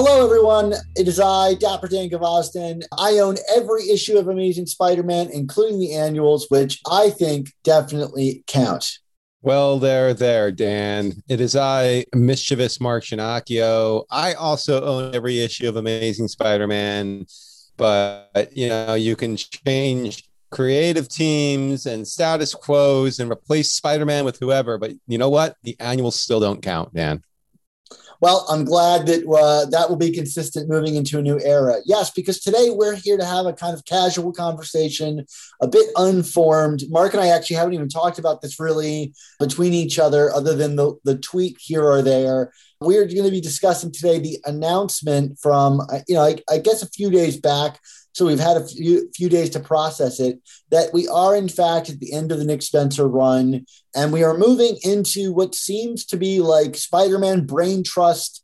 Hello, everyone. It is I, Dapper Dan Gvozden. I own every issue of Amazing Spider Man, including the annuals, which I think definitely count. Well, there, there, Dan. It is I, mischievous Mark Ginocchio. I also own every issue of Amazing Spider-Man, but you know, you can change creative teams and status quos and replace Spider-Man with whoever, but you know what? The annuals still don't count, Dan. Well, I'm glad that uh, that will be consistent moving into a new era. Yes, because today we're here to have a kind of casual conversation, a bit unformed. Mark and I actually haven't even talked about this really between each other, other than the, the tweet here or there. We're going to be discussing today the announcement from, uh, you know, I, I guess a few days back. So we've had a few, few days to process it that we are, in fact, at the end of the Nick Spencer run, and we are moving into what seems to be like Spider Man Brain Trust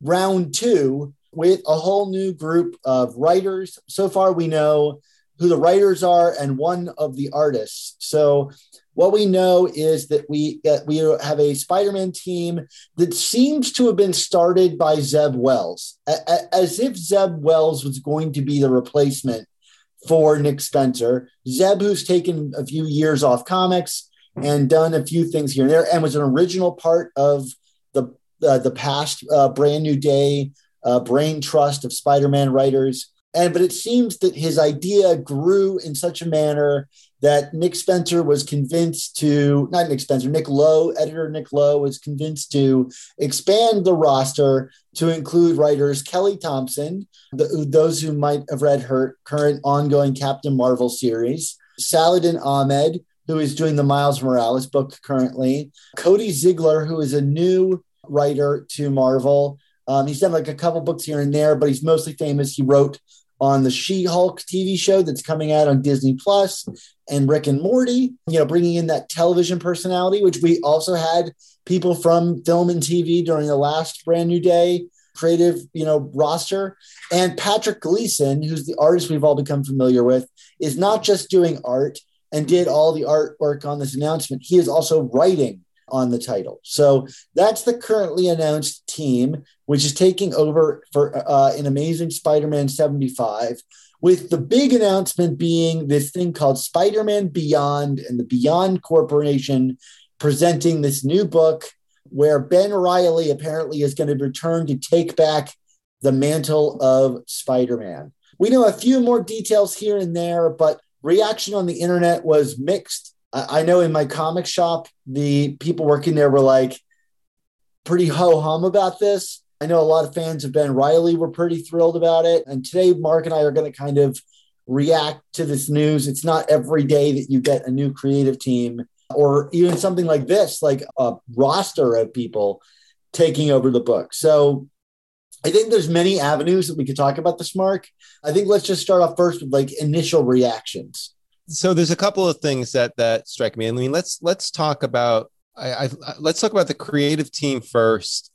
round two with a whole new group of writers. So far, we know who the writers are and one of the artists. So what we know is that we uh, we have a Spider-Man team that seems to have been started by Zeb Wells, a- as if Zeb Wells was going to be the replacement for Nick Spencer. Zeb, who's taken a few years off comics and done a few things here and there, and was an original part of the uh, the past uh, Brand New Day uh, Brain Trust of Spider-Man writers. And but it seems that his idea grew in such a manner that Nick Spencer was convinced to, not Nick Spencer, Nick Lowe, editor Nick Lowe was convinced to expand the roster to include writers Kelly Thompson, the, those who might have read her current ongoing Captain Marvel series, Saladin Ahmed, who is doing the Miles Morales book currently, Cody Ziglar, who is a new writer to Marvel. Um, he's done like a couple books here and there, but he's mostly famous. He wrote on the She-Hulk TV show that's coming out on Disney Plus and Rick and Morty, you know, bringing in that television personality, which we also had people from film and TV during the last brand new day creative, you know, roster. And Patrick Gleason, who's the artist we've all become familiar with, is not just doing art and did all the artwork on this announcement. He is also writing on the title. So that's the currently announced team, which is taking over for uh, an amazing Spider Man 75, with the big announcement being this thing called Spider Man Beyond and the Beyond Corporation presenting this new book where Ben Reilly apparently is going to return to take back the mantle of Spider Man. We know a few more details here and there, but reaction on the internet was mixed. I know in my comic shop, the people working there were like pretty ho hum about this. I know a lot of fans of Ben Reilly were pretty thrilled about it. And today, Mark and I are going to kind of react to this news. It's not every day that you get a new creative team or even something like this, like a roster of people taking over the book. So I think there's many avenues that we could talk about this, Mark. I think let's just start off first with like initial reactions. So there's a couple of things that that strike me. I mean, let's let's talk about I, I let's talk about the creative team first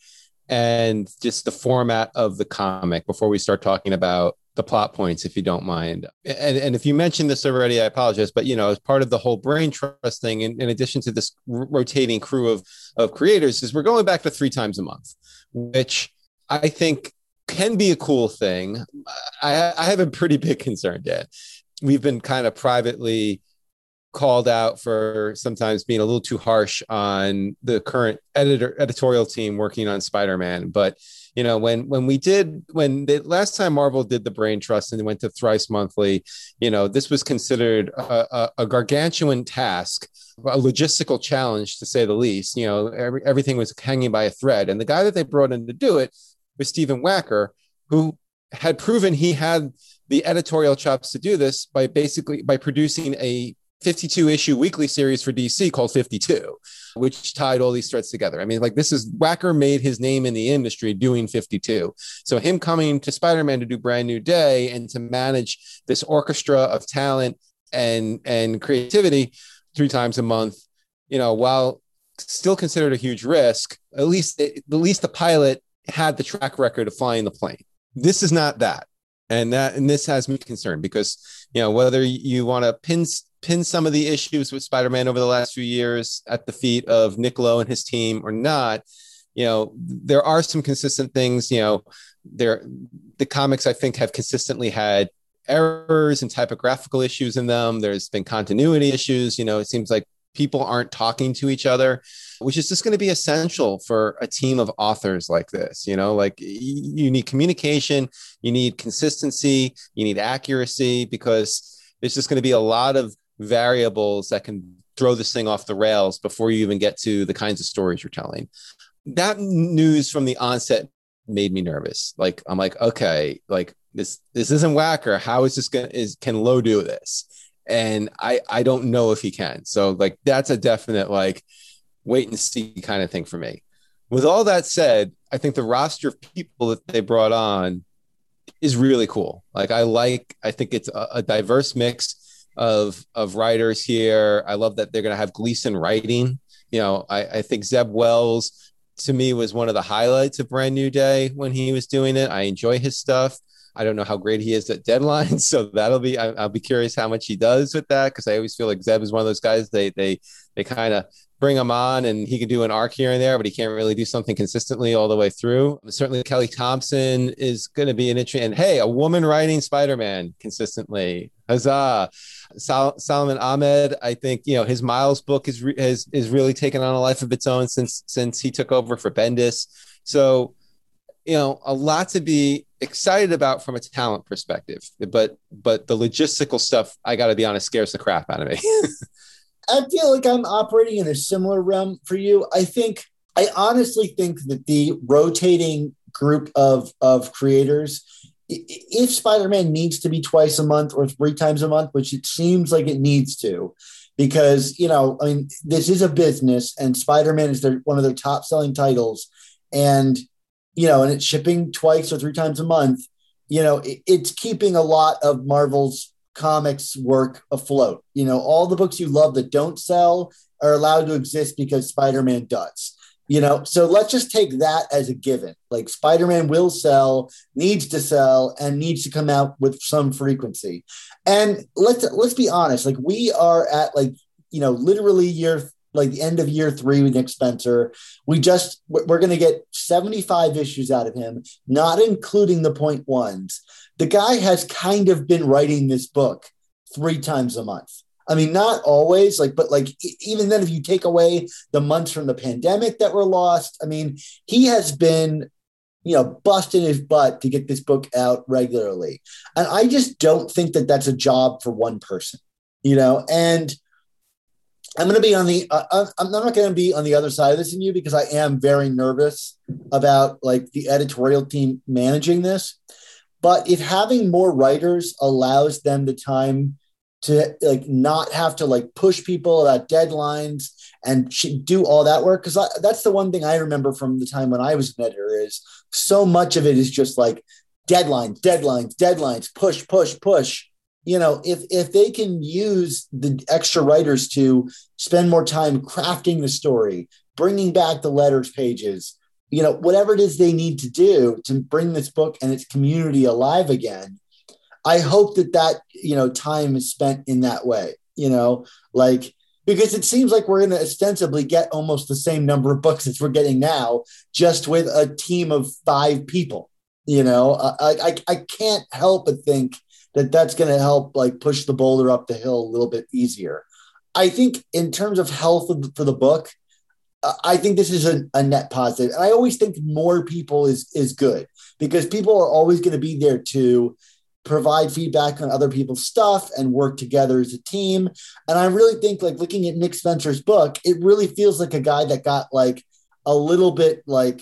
and just the format of the comic before we start talking about the plot points, if you don't mind. And, and if you mentioned this already, I apologize. But you know, as part of the whole brain trust thing, in, in addition to this rotating crew of of creators, is we're going back to three times a month, which I think can be a cool thing. I, I have a pretty big concern, Dan. We've been kind of privately called out for sometimes being a little too harsh on the current editor editorial team working on Spider-Man. But you know, when when we did when the last time Marvel did the Brain Trust and they went to thrice monthly, you know, this was considered a, a, a gargantuan task, a logistical challenge to say the least. You know, every, everything was hanging by a thread, and the guy that they brought in to do it was Stephen Wacker, who had proven he had the editorial chops to do this by basically by producing a 52 issue weekly series for DC called 52, which tied all these threads together. I mean, like this is Wacker made his name in the industry doing 52. So him coming to Spider-Man to do Brand New Day and to manage this orchestra of talent and and creativity three times a month, you know, while still considered a huge risk, at least at least the pilot had the track record of flying the plane. This is not that. And that and this has me concerned because you know whether you want to pin pin some of the issues with Spider-Man over the last few years at the feet of Nick Lowe and his team or not, you know, there are some consistent things, you know, there the comics I think have consistently had errors and typographical issues in them. There's been continuity issues, you know, it seems like people aren't talking to each other which is just going to be essential for a team of authors like this you know like you need communication you need consistency you need accuracy because there's just going to be a lot of variables that can throw this thing off the rails before you even get to the kinds of stories you're telling. That news from the onset made me nervous. Like I'm like, okay, like this this isn't Wacker How is this gonna is can Lowe do this? And I I don't know if he can. So like that's a definite like wait and see kind of thing for me. With all that said, I think the roster of people that they brought on is really cool. Like I like, I think it's a, a diverse mix of of writers here. I love that they're going to have Gleason writing. You know, I, I think Zeb Wells to me was one of the highlights of Brand New Day when he was doing it. I enjoy his stuff. I don't know how great he is at deadlines, so that'll be. I, will be curious how much he does with that because I always feel like Zeb is one of those guys. They they they kind of bring him on and he can do an arc here and there, but he can't really do something consistently all the way through. Certainly, Kelly Thompson is going to be an interesting. And hey, a woman writing Spider Man consistently. Huzzah! Sol- Solomon Ahmed, I think you know his Miles book is re- has is really taken on a life of its own since since he took over for Bendis. So, you know, a lot to be excited about from a talent perspective. But but the logistical stuff, I got to be honest, scares the crap out of me. I feel like I'm operating in a similar realm for you. I think I honestly think that the rotating group of of creators if Spider-Man needs to be twice a month or three times a month, which it seems like it needs to, because you know, I mean, this is a business, and Spider-Man is their one of their top-selling titles, and you know, and it's shipping twice or three times a month. You know, it, it's keeping a lot of Marvel's comics work afloat. You know, all the books you love that don't sell are allowed to exist because Spider-Man does. You know, so let's just take that as a given. Like Spider-Man will sell, needs to sell, and needs to come out with some frequency. And let's let's be honest, like we are at like, you know, literally year like the end of year three with Nick Spencer. We just we're going to get 75 issues out of him, not including the point ones the guy has kind of been writing this book three times a month. I mean, not always, like, but like, even then, if you take away the months from the pandemic that were lost, I mean, he has been, you know, busting his butt to get this book out regularly. And I just don't think that that's a job for one person, you know, and I'm going to be on the, uh, uh I'm not going to be on the other side of this in you because I am very nervous about like the editorial team managing this. But if having more writers allows them the time to like not have to like push people about deadlines and do all that work because that's the one thing I remember from the time when I was an editor is so much of it is just like deadlines, deadlines, deadlines, push, push, push. You know, if if they can use the extra writers to spend more time crafting the story, bringing back the letters pages, you know, whatever it is they need to do to bring this book and its community alive again. I hope that that, you know, time is spent in that way, you know, like, because it seems like we're going to ostensibly get almost the same number of books as we're getting now, just with a team of five people, you know, I, I, I can't help but think that that's going to help like push the boulder up the hill a little bit easier. I think in terms of health of for the book, uh, I think this is a, a net positive. And I always think more people is is good because people are always going to be there to provide feedback on other people's stuff and work together as a team. And I really think like looking at Nick Spencer's book, it really feels like a guy that got like a little bit like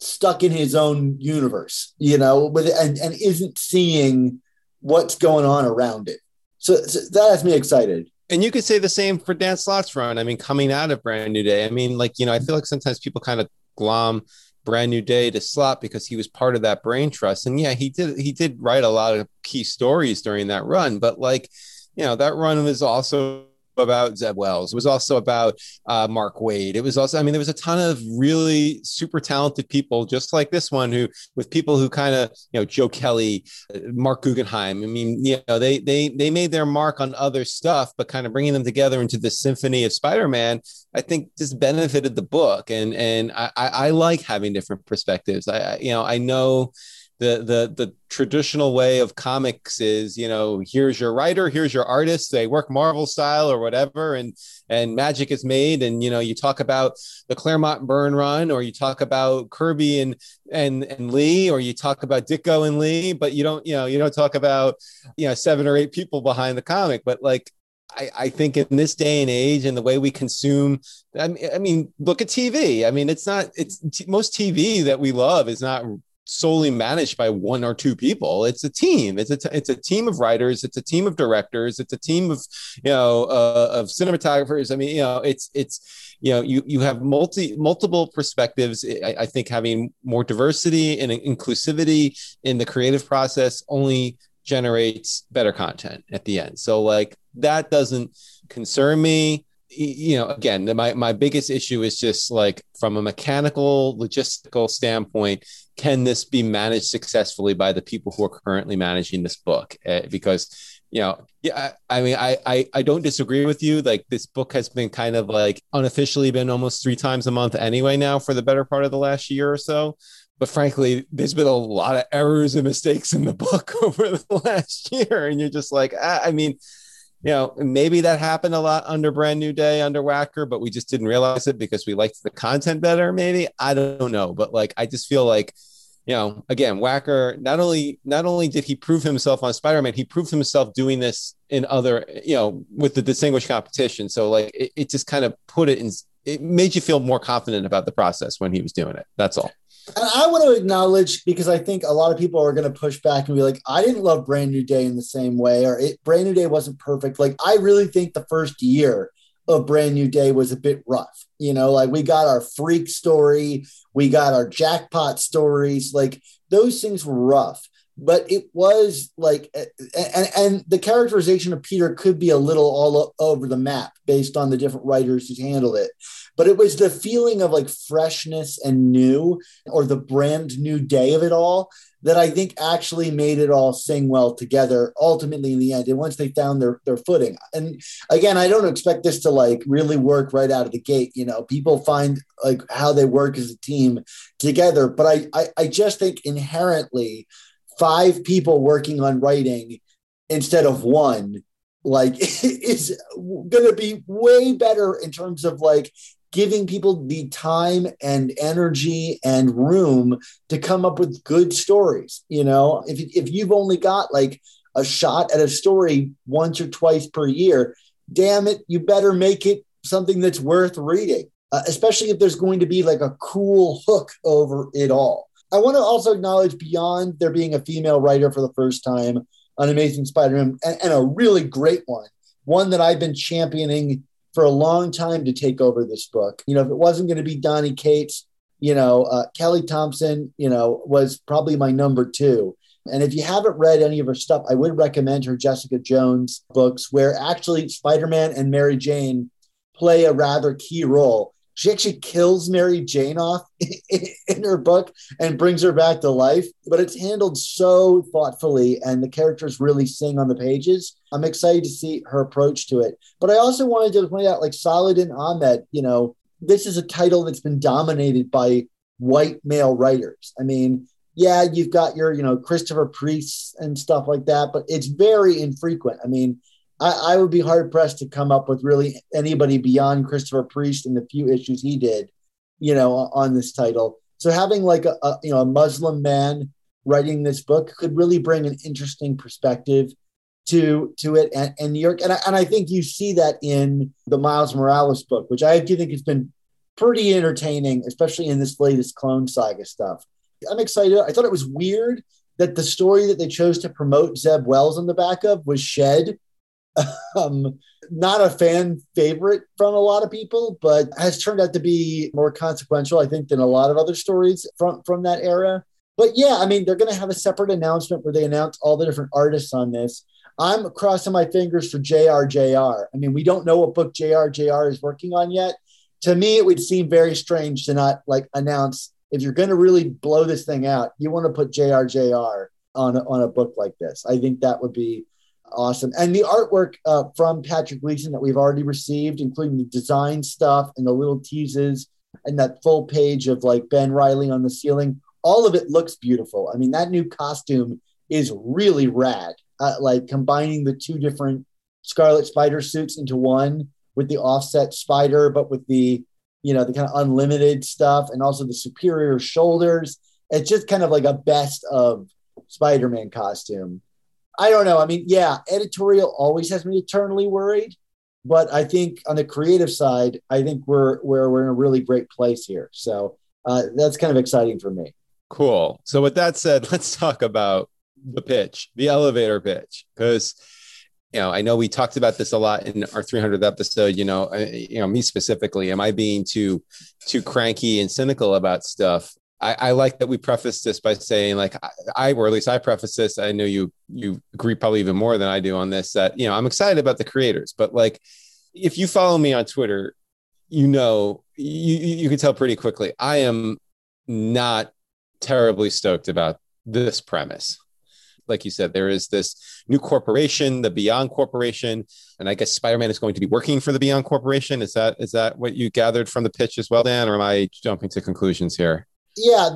stuck in his own universe, you know, with and, and isn't seeing what's going on around it. So, so that has me excited. And you could say the same for Dan Slott's run. I mean, coming out of Brand New Day, I mean, like, you know, I feel like sometimes people kind of glom Brand New Day to Slott because he was part of that brain trust. And yeah, he did he did write a lot of key stories during that run, but like, you know, that run was also about Zeb Wells. It was also about uh, Mark Waid. It was also, I mean, there was a ton of really super talented people, just like this one, who with people who kind of, you know, Joe Kelly, Marc Guggenheim. I mean, you know, they they they made their mark on other stuff, but kind of bringing them together into the symphony of Spider-Man, I think just benefited the book. And and I I, I like having different perspectives. I, I you know I know the the the traditional way of comics is you know here's your writer here's your artist they work marvel style or whatever and and magic is made and you know you talk about the claremont Byrne run or you talk about kirby and and and lee or you talk about ditko and lee but you don't you know you don't talk about you know seven or eight people behind the comic. But like I, I, think in this day and age and the way we consume I mean, I mean look at tv i mean it's not it's t- most tv that we love is not solely managed by one or two people. It's a team. It's a t- it's a team of writers. It's a team of directors. It's a team of you know uh, of cinematographers. I mean, you know, it's it's you know you you have multi multiple perspectives. I, I think having more diversity and inclusivity in the creative process only generates better content at the end. So like that doesn't concern me you know again my, my biggest issue is just like from a mechanical logistical standpoint can this be managed successfully by the people who are currently managing this book? Uh, because you know yeah I, I mean I, I i don't disagree with you. Like this book has been kind of like unofficially been almost three times a month anyway now for the better part of the last year or so. But frankly there's been a lot of errors and mistakes in the book over the last year. And you're just like ah, i mean you know, maybe that happened a lot under Brand New Day, under Wacker, but we just didn't realize it because we liked the content better. Maybe I don't know, but like I just feel like, you know, again, Wacker not only not only did he prove himself on Spider Man, he proved himself doing this in other, you know, with the distinguished competition. So like it, it just kind of put it in. It made you feel more confident about the process when he was doing it. That's all. And I want to acknowledge because I think a lot of people are going to push back and be like, I didn't love Brand New Day in the same way, or it, Brand New Day wasn't perfect. Like, I really think the first year of Brand New Day was a bit rough. You know, like we got our freak story, we got our jackpot stories, like those things were rough but it was like and, and the characterization of peter could be a little all over the map based on the different writers who handled it but it was the feeling of like freshness and new or the brand new day of it all that i think actually made it all sing well together ultimately in the end and once they found their their footing. And again i don't expect this to like really work right out of the gate you know people find like how they work as a team together but i, I, I just think inherently five people working on writing instead of one like is going to be way better in terms of like giving people the time and energy and room to come up with good stories you know? If, if you've only got like a shot at a story once or twice per year damn it you better make it something that's worth reading uh, especially if there's going to be like a cool hook over it all. I want to also acknowledge beyond there being a female writer for the first time on Amazing Spider-Man and, and a really great one, one that I've been championing for a long time to take over this book. You know, if it wasn't going to be Donny Cates, you know, uh, Kelly Thompson, you know, was probably my number two. And if you haven't read any of her stuff, I would recommend her Jessica Jones books, where actually Spider Man and Mary Jane play a rather key role she actually kills Mary Jane off in her book and brings her back to life, but it's handled so thoughtfully and the characters really sing on the pages. I'm excited to see her approach to it. But I also wanted to point out like Saladin Ahmed, you know, this is a title that's been dominated by white male writers. I mean, yeah, you've got your, you know, Christopher Priest and stuff like that, but it's very infrequent. I mean, I, I would be hard pressed to come up with really anybody beyond Christopher Priest and the few issues he did, you know, on this title. So having like a, a you know a Muslim man writing this book could really bring an interesting perspective to to it and, and New York. And I, and I think you see that in the Miles Morales book, which I do think has been pretty entertaining, especially in this latest Clone Saga stuff. I'm excited. I thought it was weird that the story that they chose to promote Zeb Wells on the back of was Shed. um, not a fan favorite from a lot of people, but has turned out to be more consequential, I think, than a lot of other stories from, from that era. But yeah, I mean, they're going to have a separate announcement where they announce all the different artists on this. I'm crossing my fingers for JRJR. I mean, we don't know what book JRJR is working on yet. To me, it would seem very strange to not like announce if you're going to really blow this thing out, you want to put JRJR on on a book like this. I think that would be awesome. And the artwork uh, from Patrick Gleason that we've already received, including the design stuff and the little teases and that full page of like Ben Reilly on the ceiling, all of it looks beautiful. I mean, that new costume is really rad uh, like combining the two different Scarlet Spider suits into one with the offset spider, but with the you know the kind of unlimited stuff and also the superior shoulders. It's just kind of like a best of Spider-Man costume. I don't know. I mean, yeah, editorial always has me eternally worried, but I think on the creative side, I think we're we're we're in a really great place here. So uh, that's kind of exciting for me. Cool. So with that said, let's talk about the pitch, the elevator pitch, because you know I know we talked about this a lot in our 300th episode. You know, I, you know me specifically, am I being too too cranky and cynical about stuff? I, I like that we preface this by saying, like, I, or at least I preface this. I know you you agree probably even more than I do on this. That you know I'm excited about the creators, but like, if you follow me on Twitter, you know you you can tell pretty quickly I am not terribly stoked about this premise like you said, there is this new corporation, the Beyond Corporation, and I guess Spider-Man is going to be working for the Beyond Corporation. Is that is that what you gathered from the pitch as well, Dan, or am I jumping to conclusions here? Yeah,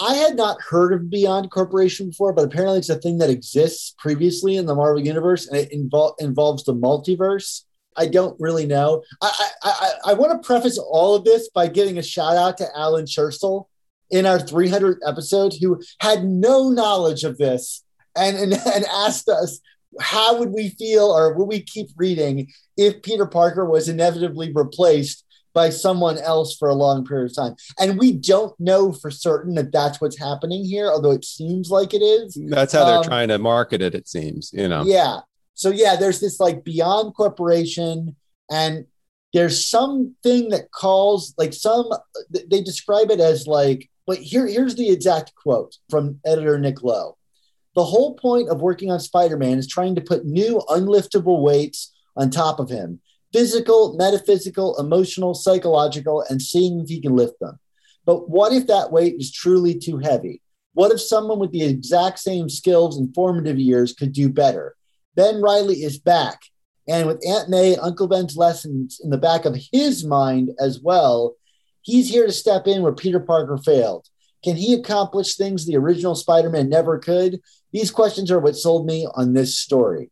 I had not heard of Beyond Corporation before, but apparently it's a thing that exists previously in the Marvel Universe, and it invol- involves the multiverse. I don't really know. I, I, I, I want to preface all of this by giving a shout out to Alan Churchill in our 300th episode, who had no knowledge of this and, and, and asked us how would we feel or would we keep reading if Peter Parker was inevitably replaced by someone else for a long period of time. And we don't know for certain that that's what's happening here, although it seems like it is. That's how they're um, trying to market it, it seems, you know. Yeah. So, yeah, there's this like Beyond Corporation, and there's something that calls like some, they describe it as like, but here, here's the exact quote from editor Nick Lowe. The whole point of working on Spider Man is trying to put new unliftable weights on top of him physical, metaphysical, emotional, psychological, and seeing if he can lift them. But what if that weight is truly too heavy? What if someone with the exact same skills and formative years could do better? Ben Reilly is back. And with Aunt May Uncle Ben's lessons in the back of his mind as well, he's here to step in where Peter Parker failed. Can he accomplish things the original Spider Man never could? These questions are what sold me on this story.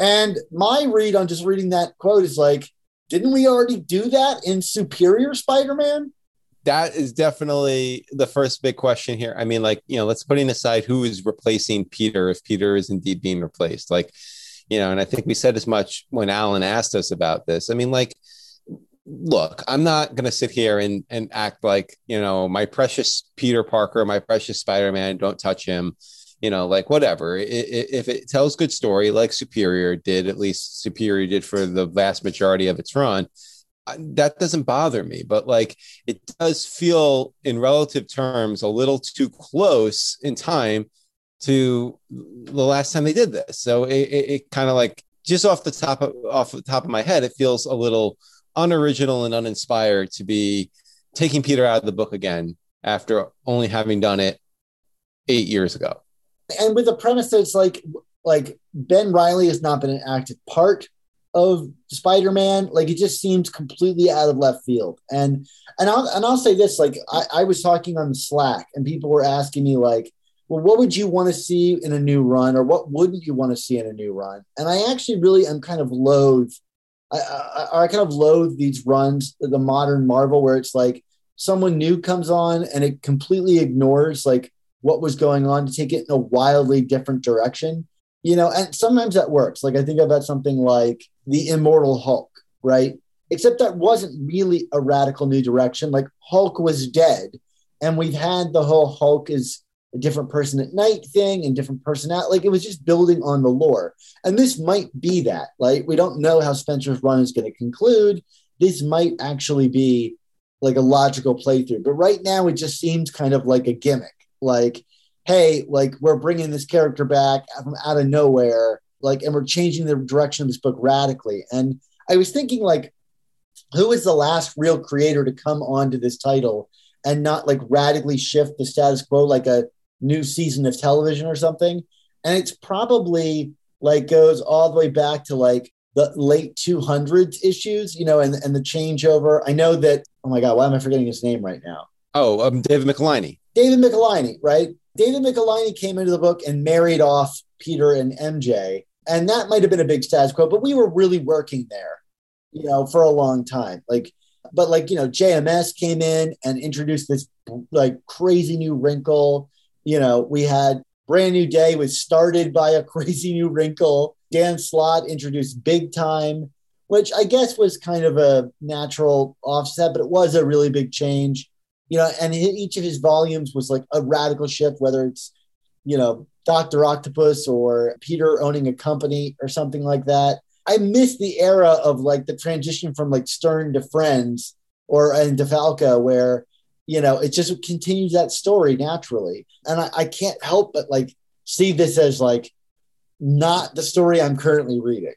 And my read on just reading that quote is like, didn't we already do that in Superior Spider Man? That is definitely the first big question here. I mean, like, you know, let's putting aside who is replacing Peter if Peter is indeed being replaced. Like, you know, and I think we said as much when Alan asked us about this. I mean, like, look, I'm not going to sit here and, and act like, you know, my precious Peter Parker, my precious Spider Man, don't touch him you know, like whatever. It, it, if it tells good story, like Superior did, at least Superior did for the vast majority of its run, that doesn't bother me. But like, it does feel, in relative terms, a little too close in time to the last time they did this. So it, it, it kind of like just off the top of off the top of my head, it feels a little unoriginal and uninspired to be taking Peter out of the book again after only having done it eight years ago and with the premise it's like like Ben Reilly has not been an active part of Spider-Man. Like it just seems completely out of left field. And and I'll and I'll say this: like I, I was talking on Slack, and people were asking me like, well, what would you want to see in a new run, or what wouldn't you want to see in a new run? And I actually really am kind of loath. I, I, I kind of loathe these runs, the modern Marvel, where it's like someone new comes on and it completely ignores like what was going on to take it in a wildly different direction. You know, and sometimes that works. Like I think about something like the Immortal Hulk, right? Except that wasn't really a radical new direction. Like Hulk was dead, and we've had the whole Hulk is a different person at night thing and different personality. Like it was just building on the lore. And this might be that. Like we don't know how Spencer's run is going to conclude. This might actually be like a logical playthrough. But right now it just seems kind of like a gimmick. Like, hey, like we're bringing this character back from out of nowhere. Like, and we're changing the direction of this book radically. And I was thinking, like, who is the last real creator to come onto this title and not like radically shift the status quo like a new season of television or something. And it's probably like goes all the way back to like the late 200s issues, you know, and, and the changeover. I know that, oh my God, why am I forgetting his name right now? Oh, um, David Michelinie. David Michelinie, right? David Michelinie came into the book and married off Peter and MJ. And that might have been a big status quo, but we were really working there, you know, for a long time. Like, but like, you know, JMS came in and introduced this like crazy new wrinkle you know, we had Brand New Day was started by a crazy new wrinkle. Dan Slott introduced Big Time, which I guess was kind of a natural offset, but it was a really big change. You know, and each of his volumes was like a radical shift, whether it's, you know, Dr. Octopus or Peter owning a company or something like that. I miss the era of like the transition from like Stern to Frenz or and DeFalco, where you know, it just continues that story naturally. And I, I can't help but like see this as like not the story I'm currently reading.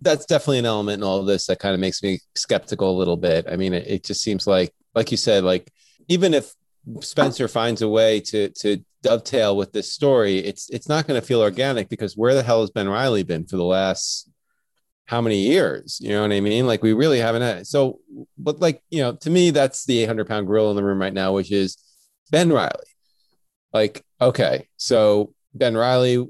That's definitely an element in all of this that kind of makes me skeptical a little bit. I mean, it, it just seems like, like you said, like even if Spencer finds a way to to dovetail with this story, it's it's not going to feel organic because where the hell has Ben Reilly been for the last how many years? You know what I mean? Like we really haven't had so, but like, you know, to me, that's the 800 pound gorilla in the room right now, which is Ben Reilly. Like, okay, so Ben Reilly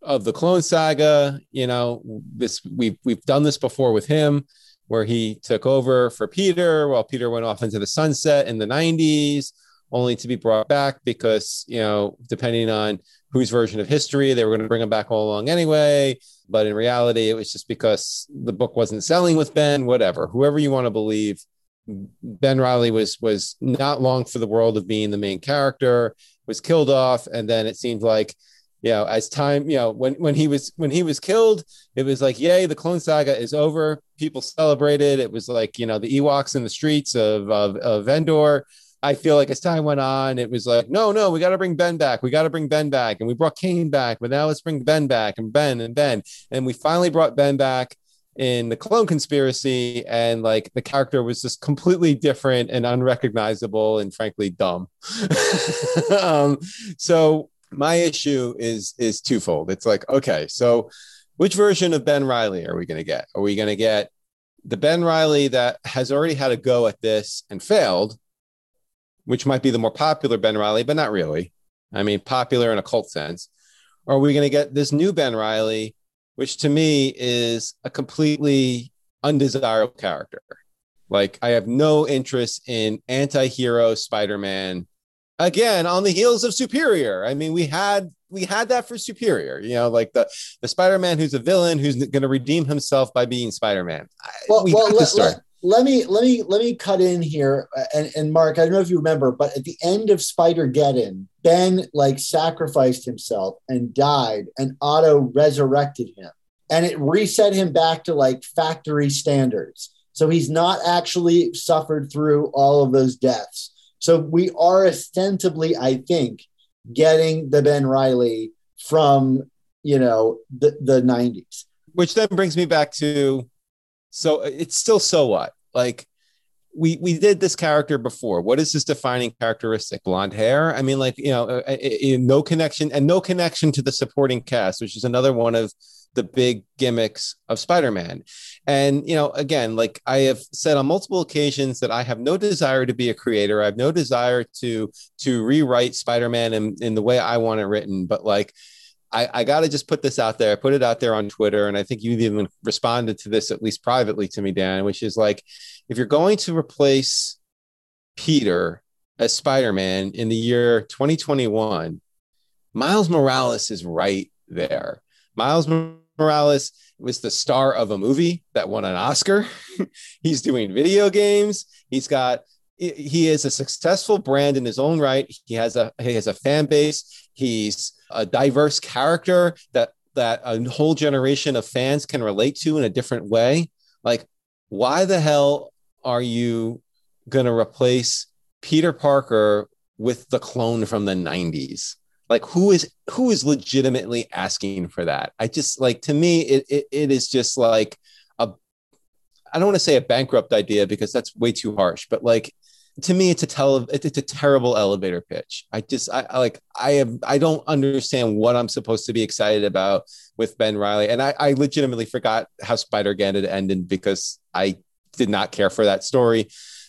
of the Clone Saga, you know, this we've we've done this before with him, where he took over for Peter while Peter went off into the sunset in the 90s, only to be brought back because, you know, depending on whose version of history they were going to bring him back all along anyway but in reality, it was just because the book wasn't selling with Ben, whatever, whoever you want to believe. Ben Reilly was was not long for the world of being the main character, was killed off, and then it seemed like, you know, as time, you know, when when he was when he was killed, it was like, yay, the Clone Saga is over. People celebrated. It was like, you know, the Ewoks in the streets of of, of Endor I feel like as time went on, it was like, no, no, we got to bring Ben back. We got to bring Ben back. And we brought Kaine back, but now let's bring Ben back and Ben and Ben. And we finally brought Ben back in the clone conspiracy. And like the character was just completely different and unrecognizable and frankly dumb. um, so my issue is is twofold. It's like, okay, so which version of Ben Reilly are we going to get? Are we going to get the Ben Reilly that has already had a go at this and failed? which might be the more popular Ben Reilly, but not really. I mean, popular in a cult sense. Or are we going to get this new Ben Reilly, which to me is a completely undesirable character? Like, I have no interest in anti hero Spider Man. Again, on the heels of Superior. I mean, we had we had that for Superior, you know, like the the Spider Man who's a villain who's going to redeem himself by being Spider Man. Well, we well, let, let, let me let me let me cut in here uh, and, and mark i don't know if you remember but at the end of spider-geddon ben like sacrificed himself and died and otto resurrected him and it reset him back to like factory standards so he's not actually suffered through all of those deaths so we are ostensibly i think getting the ben reilly from you know the, the 90s which then brings me back to so it's still so what? Like we we did this character before. What is his defining characteristic? Blonde hair. I mean, like you know, uh, uh, uh, no connection and no connection to the supporting cast, which is another one of the big gimmicks of Spider-Man. And you know, again, like I have said on multiple occasions that I have no desire to be a creator. I have no desire to to rewrite Spider-Man in, in the way I want it written. But like I, I got to just put this out there. I put it out there on Twitter, and I think you've even responded to this at least privately to me, Dan, which is like, if you're going to replace Peter as Spider-Man in the year 2021, Miles Morales is right there. Miles Morales was the star of a movie that won an Oscar. He's doing video games. He's got he is a successful brand in his own right. He has a he has a fan base. He's a diverse character that that a whole generation of fans can relate to in a different way. Like, why the hell are you going to replace Peter Parker with the clone from the 90s? Like, who is who is legitimately asking for that? I just like to me, it it, it is just like a I don't want to say a bankrupt idea because that's way too harsh, but like to me it's a tele it's a terrible elevator pitch. I just I, I, like i have i don't understand what i'm supposed to be excited about with ben reilly. And i, I legitimately forgot how spider-gan had ended because i did not care for that story.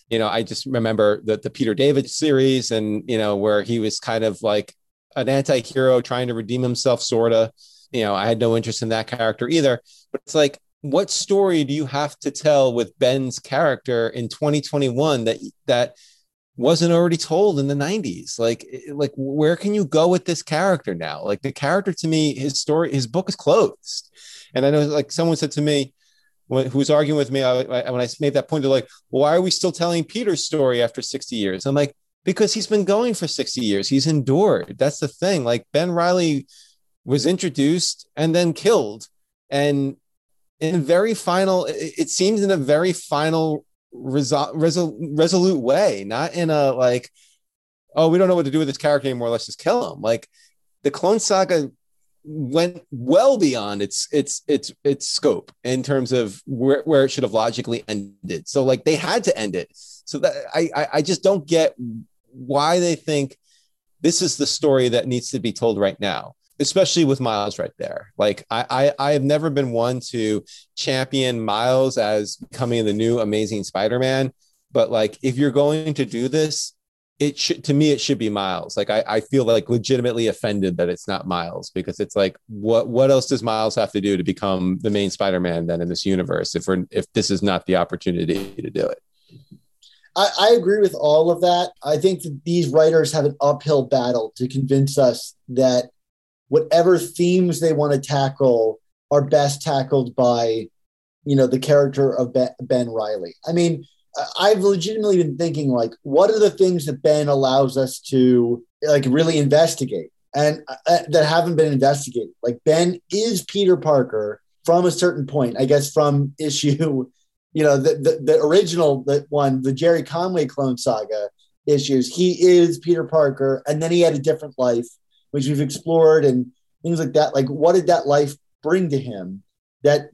You know i just remember the, the peter david series and you know where he was kind of like an anti-hero trying to redeem himself sort of you know i had no interest in that character either. But it's like what story do you have to tell with Ben's character in 2021 that that wasn't already told in the 90s like eh, like where can you go with this character now? Like the character to me his story his book is closed. And i know like someone said to me who was arguing with me I, I, when i made that point they're like why are we still telling peter's story after 60 years? I'm like because he's been going for 60 years. He's endured. That's the thing. Like ben reilly was introduced and then killed. And in very final it seems in a very final resol- resol- resolute way not in a like oh we don't know what to do with this character anymore. Let's just kill him. Like the clone saga went well beyond its its its its scope in terms of where, where it should have logically ended. So like they had to end it. So that I i just don't get why they think this is the story that needs to be told right now especially with Miles right there. Like I, I, I have never been one to champion Miles as becoming the new amazing Spider-Man. But like if you're going to do this, it should to me it should be Miles. Like I, I feel like legitimately offended that it's not Miles because it's like what what else does Miles have to do to become the main Spider-Man then in this universe if we're if this is not the opportunity to do it. I, I agree with all of that. I think that these writers have an uphill battle to convince us that whatever themes they want to tackle are best tackled by you know the character of ben, reilly i mean i've legitimately been thinking like what are the things that ben allows us to like really investigate and uh, that haven't been investigated like ben is peter parker from a certain point i guess from issue you know the, the, the original that one the jerry conway clone saga issues he is peter parker and then he had a different life which we've explored and things like that. Like, what did that life bring to him that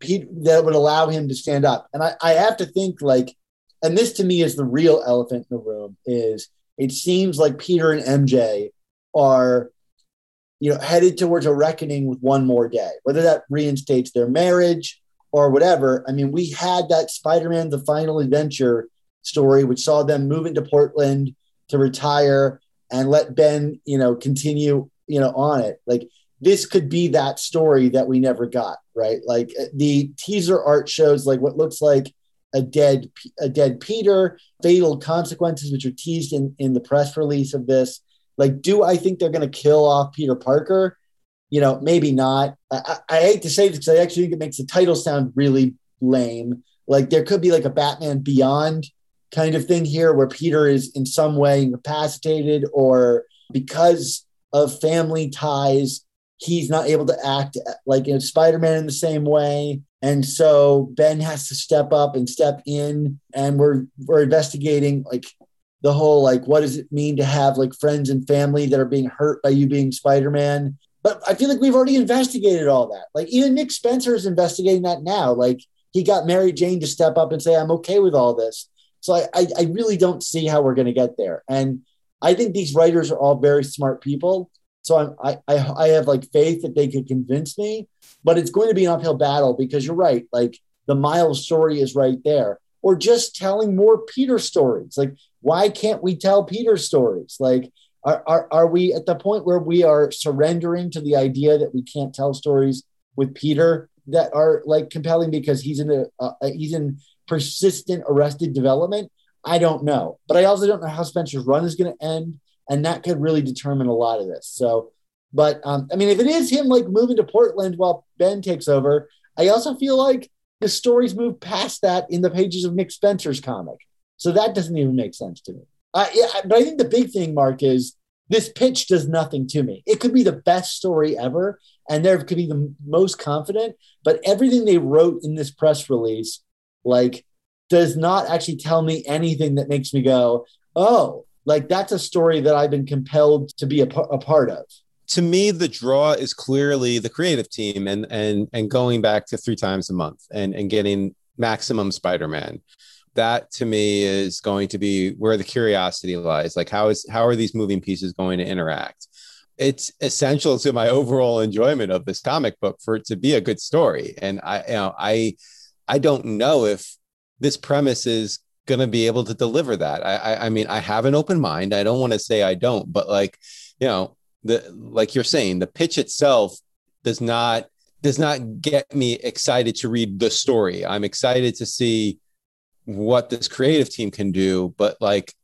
he, that would allow him to stand up? And I, I have to think like, and this to me is the real elephant in the room is it seems like Peter and MJ are you know headed towards a reckoning with one more day whether that reinstates their marriage or whatever i mean we had that spider-man the final adventure story which saw them move into portland to retire and let Ben, you know, continue, you know, on it. Like this could be that story that we never got, right? Like the teaser art shows like what looks like a dead a dead Peter, fatal consequences, which are teased in in the press release of this. Like, do I think they're going to kill off Peter Parker? You know, maybe not. I, I hate to say this because I actually think it makes the title sound really lame. Like, there could be like a Batman Beyond kind of thing here where Peter is in some way incapacitated or because of family ties, he's not able to act like in Spider-Man in the same way. And so Ben has to step up and step in and we're we're investigating like the whole like what does it mean to have like friends and family that are being hurt by you being Spider-Man? But I feel like we've already investigated all that. Like even Nick Spencer is investigating that now. Like he got Mary Jane to step up and say, I'm okay with all this. So I, I, I really don't see how we're going to get there. And I think these writers are all very smart people. So I'm, I, I, I have like faith that they could convince me, but it's going to be an uphill battle because you're right. Like the Miles story is right there. Or just telling more Peter stories. Like, why can't we tell Peter stories? Like, are, are, are we at the point where we are surrendering to the idea that we can't tell stories with Peter that are like compelling because he's in a he's in persistent arrested development? I don't know, but I also don't know how Spencer's run is going to end, and that could really determine a lot of this. So, but um, I mean, if it is him like moving to Portland while Ben takes over, I also feel like the stories move past that in the pages of Nick Spencer's comic. So that doesn't even make sense to me. Uh, yeah, but I think the big thing, Mark, is this pitch does nothing to me. It could be the best story ever, and there could be the most confident, but everything they wrote in this press release, like, does not actually tell me anything that makes me go, oh, like that's a story that I've been compelled to be a, a part of to me the draw is clearly the creative team and and and going back to three times a month and and getting maximum spider-man that to me is going to be where the curiosity lies. Like how is how are these moving pieces going to interact? It's essential to my overall enjoyment of this comic book for it to be a good story. And i you know i i don't know if this premise is going to be able to deliver that. I, I i mean i have an open mind. I don't want to say i don't but like you know the like you're saying the pitch itself does not does not get me excited to read the story. I'm excited to see what this creative team can do but like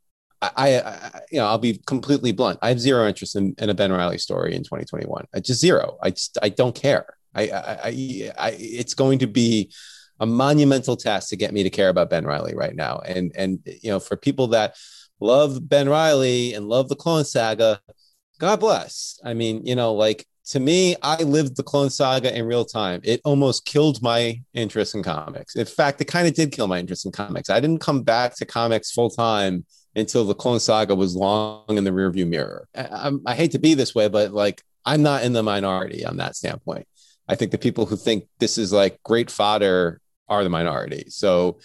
I, I, you know i'll be completely blunt. I have zero interest in, in a ben reilly story in 2021 i just zero. I just i don't care. I, I i i it's going to be a monumental task to get me to care about ben reilly right now. And and you know for people that love ben reilly and love the clone saga God bless. I mean, you know, like to me, I lived the Clone Saga in real time. It almost killed my interest in comics. In fact, it kind of did kill my interest in comics. I didn't come back to comics full time until the Clone Saga was long in the rearview mirror. I, I, hate to be this way, but like I'm not in the minority on that standpoint. I think the people who think this is like great fodder are the minority. So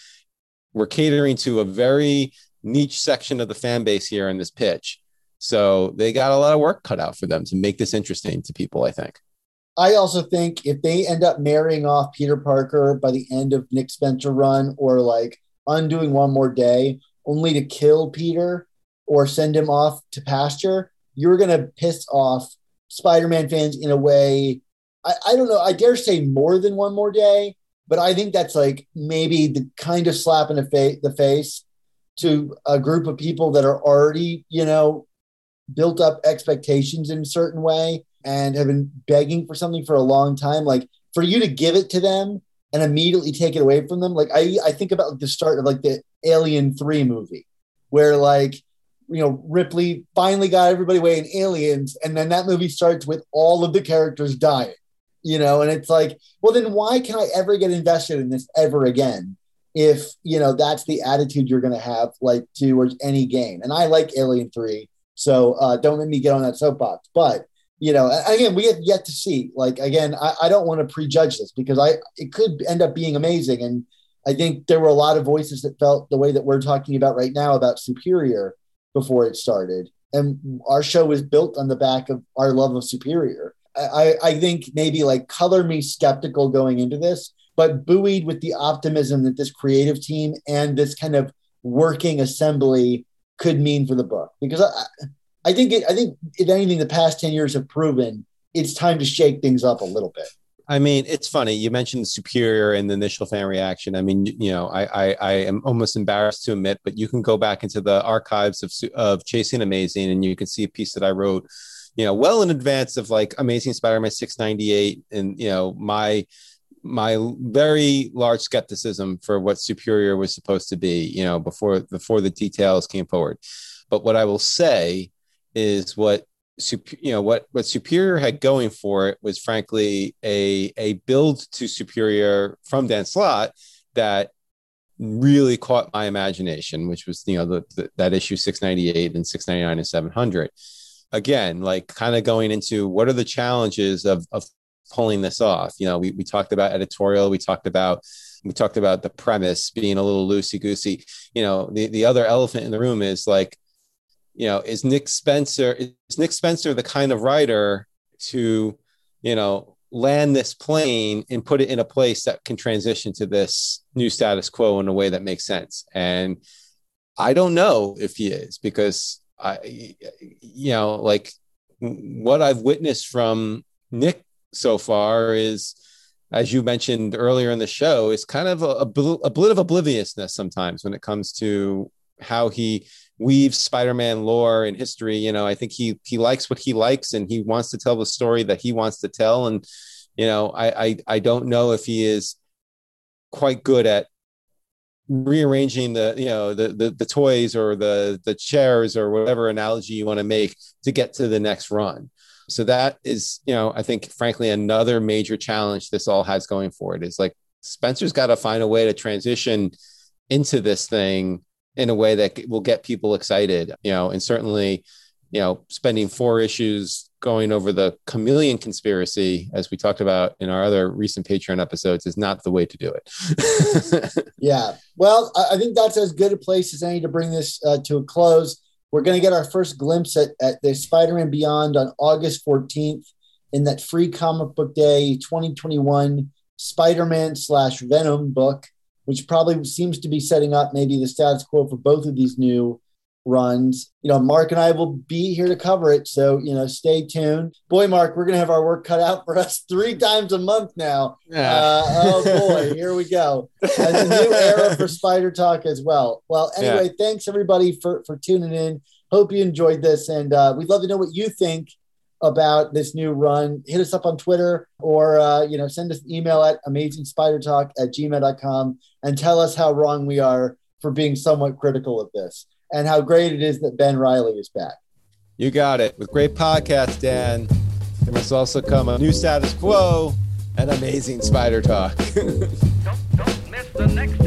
we're catering to a very niche section of the fan base here in this pitch so they got a lot of work cut out for them to make this interesting to people, I think. I also think if they end up marrying off Peter Parker by the end of Nick Spencer run or like undoing one more day only to kill Peter or send him off to pasture, you're going to piss off Spider Man fans in a way. I, I don't know. I dare say more than one more day, but I think that's like maybe the kind of slap in the, fa- the face to a group of people that are already, you know, built up expectations in a certain way and have been begging for something for a long time like for you to give it to them and immediately take it away from them. Like i i think about like the start of like the alien 3 movie where like you know ripley finally got everybody away in aliens and then that movie starts with all of the characters dying you know? And it's like well then why can i ever get invested in this ever again if you know that's the attitude you're going to have like towards any game? And i like alien 3 so uh, don't let me get on that soapbox. But you know, again, we have yet to see. Like again, I, I don't want to prejudge this because I it could end up being amazing. And I think there were a lot of voices that felt the way that we're talking about right now about Superior before it started. And our show was built on the back of our love of Superior. I, I think maybe like color me skeptical going into this, but buoyed with the optimism that this creative team and this kind of working assembly could mean for the book because I, I think it, I think if anything, the past ten years have proven it's time to shake things up a little bit. I mean, it's funny. You mentioned the superior and the initial fan reaction. I mean, you know, I, I, I am almost embarrassed to admit, but you can go back into the archives of of Chasing Amazing, and you can see a piece that I wrote, you know, well in advance of like Amazing Spider-Man 698, and you know, my my very large skepticism for what superior was supposed to be you know before before the details came forward. But what i will say is what you know what what superior had going for it was frankly a a build to superior from dan slott that really caught my imagination which was you know the, the that issue 698 and 699 and 700 again like kind of going into what are the challenges of of pulling this off. You know, we, we talked about editorial, we talked about we talked about the premise being a little loosey goosey. You know, the, the other elephant in the room is like, you know, is Nick Spencer is Nick Spencer the kind of writer to, you know, land this plane and put it in a place that can transition to this new status quo in a way that makes sense. And I don't know if he is because I, you know, like what I've witnessed from Nick so far is, as you mentioned earlier in the show, is kind of a, a, a bit of obliviousness sometimes when it comes to how he weaves Spider-Man lore and history. You know, I think he he likes what he likes and he wants to tell the story that he wants to tell. And you know, I I, I don't know if he is quite good at rearranging the you know the, the the toys or the the chairs or whatever analogy you want to make to get to the next run so that is you know i think frankly another major challenge this all has going for it is like spencer's got to find a way to transition into this thing in a way that will get people excited you know and certainly you know spending four issues going over the chameleon conspiracy, as we talked about in our other recent Patreon episodes, is not the way to do it. yeah. Well, I think that's as good a place as any to bring this uh, to a close. We're going to get our first glimpse at, at the Spider Man Beyond on August 14th in that free comic book day 2021 Spider Man slash Venom book, which probably seems to be setting up maybe the status quo for both of these new runs. You know, Mark and I will be here to cover it. So, you know, stay tuned. Boy, Mark, we're going to have our work cut out for us three times a month now. Yeah. Uh, oh, boy, here we go. And a new era for Spider Talk as well. Well, anyway, yeah. thanks everybody for, for tuning in. Hope you enjoyed this. And uh, we'd love to know what you think about this new run. Hit us up on Twitter or, uh, you know, send us an email at amazingspidertalk at gmail.com and tell us how wrong we are for being somewhat critical of this and how great it is that Ben Reilly is back. You got it. With great podcast, Dan, there must also come a new status quo and amazing spider talk. don't, don't miss the next